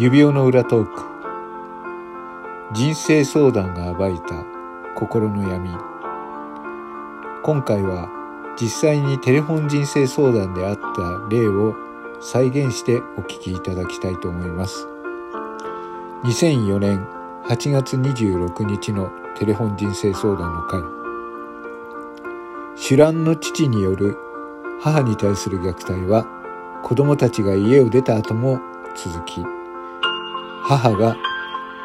指輪の裏トーク。人生相談が暴いた心の闇。今回は実際にテレフォン人生相談であった例を再現してお聞きいただきたいと思います。2004年8月26日のテレフォン人生相談の会主乱の父による母に対する虐待は子供たちが家を出た後も続き母が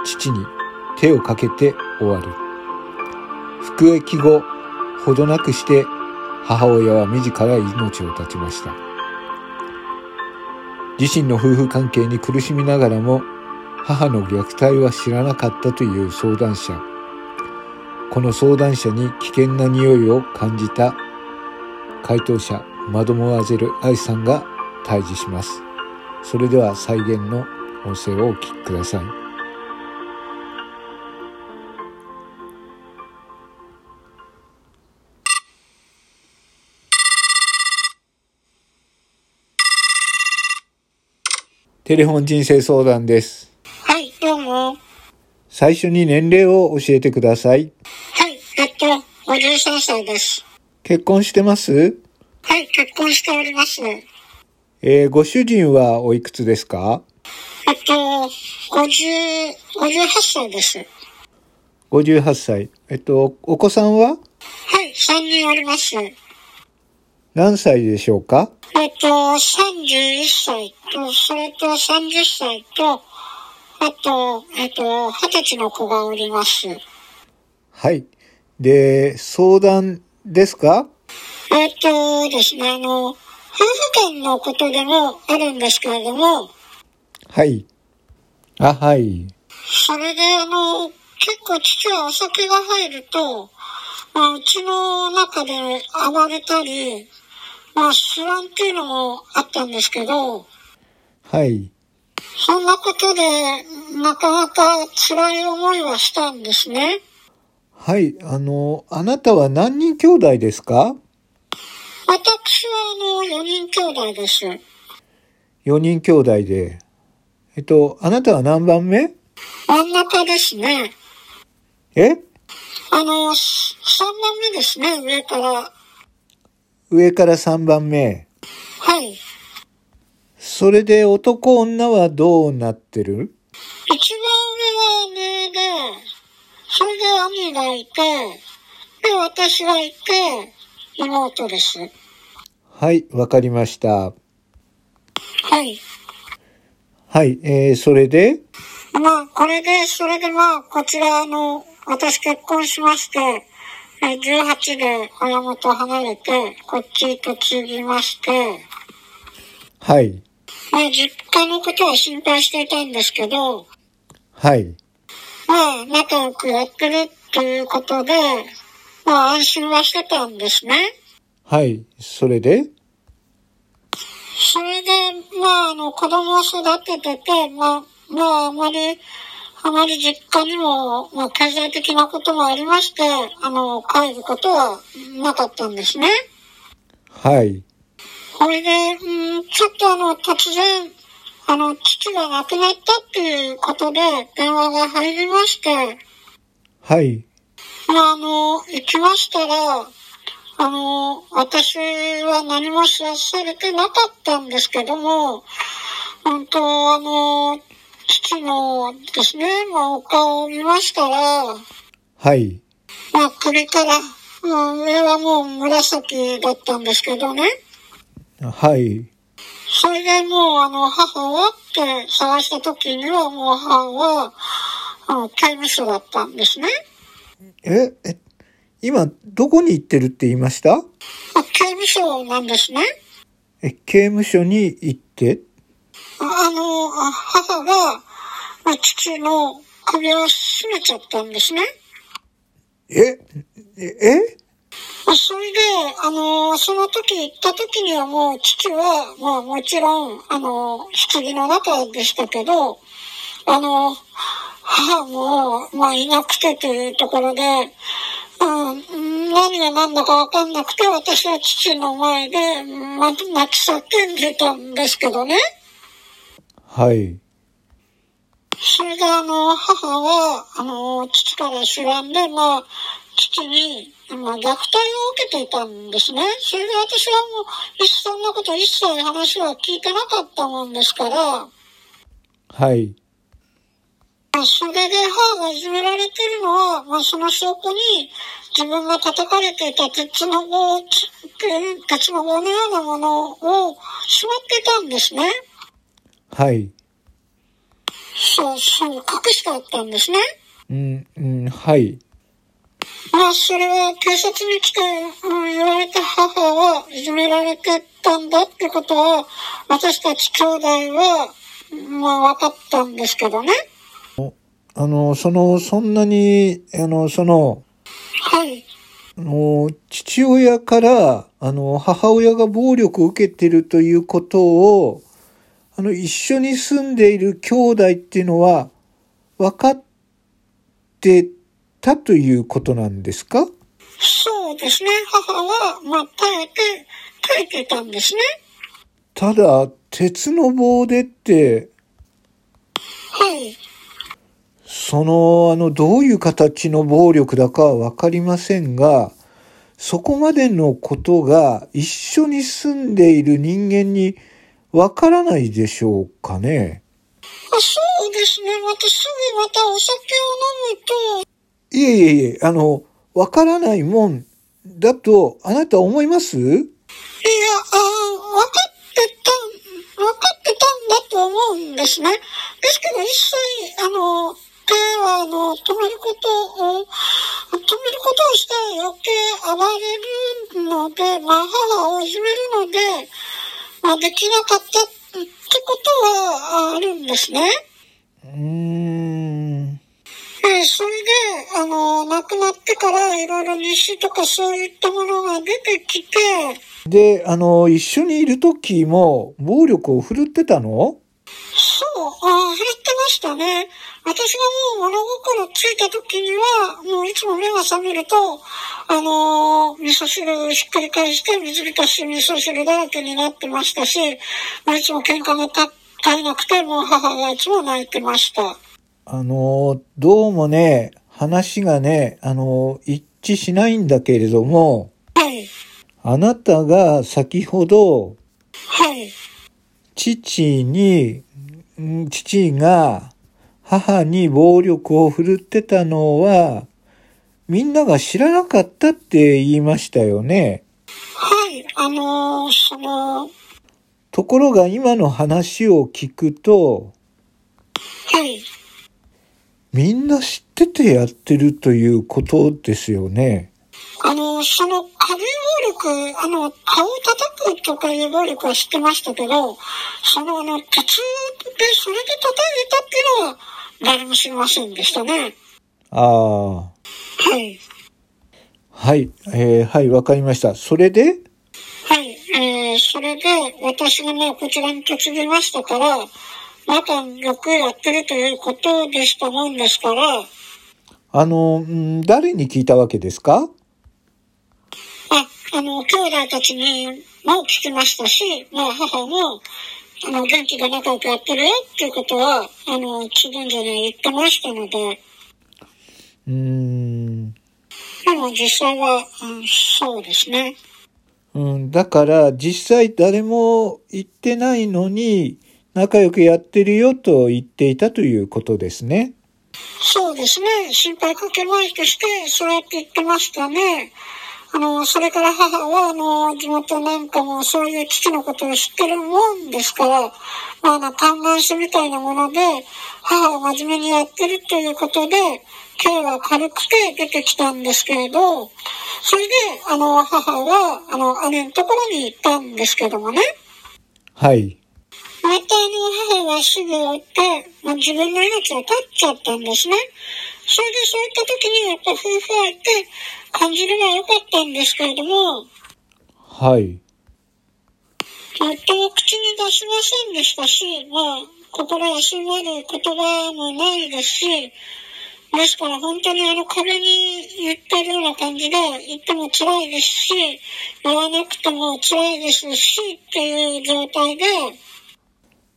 父に手をかけて終わる。服役後ほどなくして母親は自ら命を絶ちました。自身の夫婦関係に苦しみながらも母の虐待は知らなかったという相談者。この相談者に危険な匂いを感じた回答者マドモアゼル愛さんが対峙します。それでは再現の音声をお聞きくださいテレフォン人生相談です。はい、どうも。は最初に年齢を教えてください。い、えっと、53歳です。結婚してます？はい、結婚しております。ええーご主人はおいくつですか？っと、50、58歳です。?58 歳。えっと、お子さんは？はい、3人おります。え何歳でしょうか？っと、31歳と、それと30歳と、あと、えっと、20歳の子がおります。はい。で、相談ですか？えっとですね、あの、夫婦間のことでもあるんですけれども、はい。あ、はい。それで、あの、結構父はお酒が入ると、まあ、うちの中で暴れたり、まあ、不安っていうのもあったんですけど、はい。そんなことで、なかなか辛い思いはしたんですね。はい。あの、あなたは何人兄弟ですか？私は、あの、4人兄弟です。?4 人兄弟で。えっと、あなたは何番目？真ん中ですね。え？あの、3番目ですね、上から。上から3番目。はい。それで男女はどうなってる？一番上は姉で、それで兄がいて、で、私がいて、妹です。はい、わかりました。はい。はい、えー、それで？まあ、これで、それでまあ、こちら、あの、私結婚しまして、えー18で親元離れて、こっちと継ぎまして、はい、まあ、実家のことは心配していたんですけど、はい、まあ、仲良くやってるっていうことで、まあ、安心はしてたんですね。はい、それで？それで、まあ、あの、子供を育ててて、まあ、まあ、あまり、あまり実家にも、まあ、経済的なこともありまして、あの、帰ることはなかったんですね。はい、それで、うん、ちょっとあの、突然、あの、父が亡くなったっていうことで、電話が入りまして、はい、まあ、あの、行きましたら、あの、私は何も知らされてなかったんですけども、本当、あの、父のですね、まあ、お顔を見ましたら、はい、まあ、首から、うん上はもう紫だったんですけどね。はい、それでもう、あの、母はって探した時には、もう母は、あの、刑務所だったんですね。え、え、今、どこに行ってるって言いました？あ刑務所なんですね。え、刑務所に行って？あの、あ母が、まあ父の首を絞めちゃったんですね。え、え、え？それで、あの、その時行った時にはもう父は、まあもちろん、あの、棺の中でしたけど、あの、母も、まあいなくてというところで、うん、何が何だかわかんなくて、私は父の前で、ま、泣き叫んでたんですけどね。はい。それであの、母は、あの、父から知らんで、まあ、父に、まあ、虐待を受けていたんですね。それで私はもう、そんなこと一切話は聞いてなかったもんですから、はい。それで母がいじめられてるのは、まあ、その証拠に自分が叩かれていた鉄の棒、鉄の棒のようなものをしまってたんですね。はい。そう、そう、隠してあったんですね。うん、うん、はい。まあ、それは警察に来て、うん、言われた母はいじめられてたんだってことは、私たち兄弟は、まあ、分かったんですけどね。あの、その、そんなに、あの、その、はい。あの、父親から、あの、母親が暴力を受けてるということを、あの、一緒に住んでいる兄弟っていうのは、分かってたということなんですか？そうですね。母は、まあ、耐えて、耐えてたんですね。ただ、鉄の棒でって、はい。その、あの、どういう形の暴力だかはわかりませんが、そこまでのことが一緒に住んでいる人間にわからないでしょうかね。あそうですね。またすぐまたお酒を飲むと。いえいえいえ、あの、わからないもんだとあなた思います？いや、あわかってた、わかってたんだと思うんですね。ですけど一切、あの、では、あの、止めることを、止めることをして余計暴れるので、まあ、母をいじめるので、まあ、できなかったってことはあるんですね。うーん。えそれで、あの、亡くなってからいろいろ日誌とかそういったものが出てきて、で、あの、一緒にいる時も暴力を振るってたの？そう、ああ、振ってましたね。私がもう物心ついた時には、もういつも目が覚めると、あのー、味噌汁をひっくり返して水浸し味噌汁だらけになってましたし、まあ、いつも喧嘩が絶えなくて、もう母がいつも泣いてました。あのー、どうもね、話がね、あのー、一致しないんだけれども、はい。あなたが先ほど、はい。父に、父が母に暴力を振るってたのは、みんなが知らなかったって言いましたよね。はい、あのー、その、ところが今の話を聞くと、はい。みんな知っててやってるということですよね。あの、その、軽い暴力、あの、顔を叩くとかいう暴力は知ってましたけど、その、あの、鉄でそれで叩いたっていうのは、誰も知りませんでしたね。ああ。はい。はい、えー、はい、わかりました。それで？はい、えー、それで、私がね、こちらに嫁ぎましたから、またよくやってるということでしたもんですから、あの、ん誰に聞いたわけですか？あ、あの、兄弟たちにも聞きましたし、まあ母も、あの、元気が仲良くやってるよっていうことは、あの、自分じゃない言ってましたので。うーん。でも実際は、うん、そうですね。うん、だから実際誰も言ってないのに仲良くやってるよと言っていたということですね。そうですね。心配かけまいとして、そうやって言ってましたね。あの、それから母は、あの、地元なんかもそういう父のことを知ってるもんですから、まあ、あの、嘆願書みたいなもので、母を真面目にやってるということで、刑は軽くて出てきたんですけれど、それで、あの、母は、あの、姉のところに行ったんですけどもね。はい。また、あの、母はすぐ追って、まあ、自分の命を絶っちゃったんですね。それでそういった時にやっぱ夫婦愛って感じるのは良かったんですけれども、はい。夫も口に出しませんでしたし、まあ、心休まる言葉もないですし、ですから本当にあの壁に言ってるような感じで言っても辛いですし、言わなくても辛いですしっていう状態で、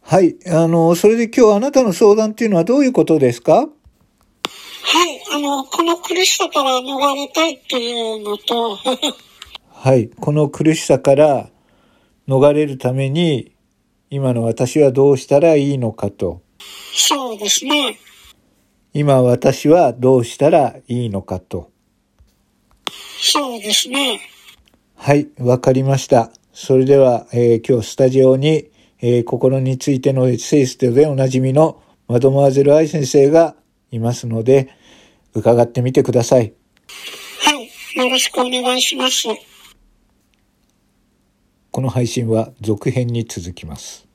はい。あの、それで今日あなたの相談っていうのはどういうことですか？はい、あの、この苦しさから逃れたいっていうのと、はい。この苦しさから逃れるために、今の私はどうしたらいいのかと。そうですね。今私はどうしたらいいのかと。そうですね。はい。わかりました。それでは、えー今日スタジオに、えー心についてのエッセイストでおなじみのマドモアゼル愛先生がいますので、伺ってみてください。はい、よろしくお願いします。この配信は続編に続きます。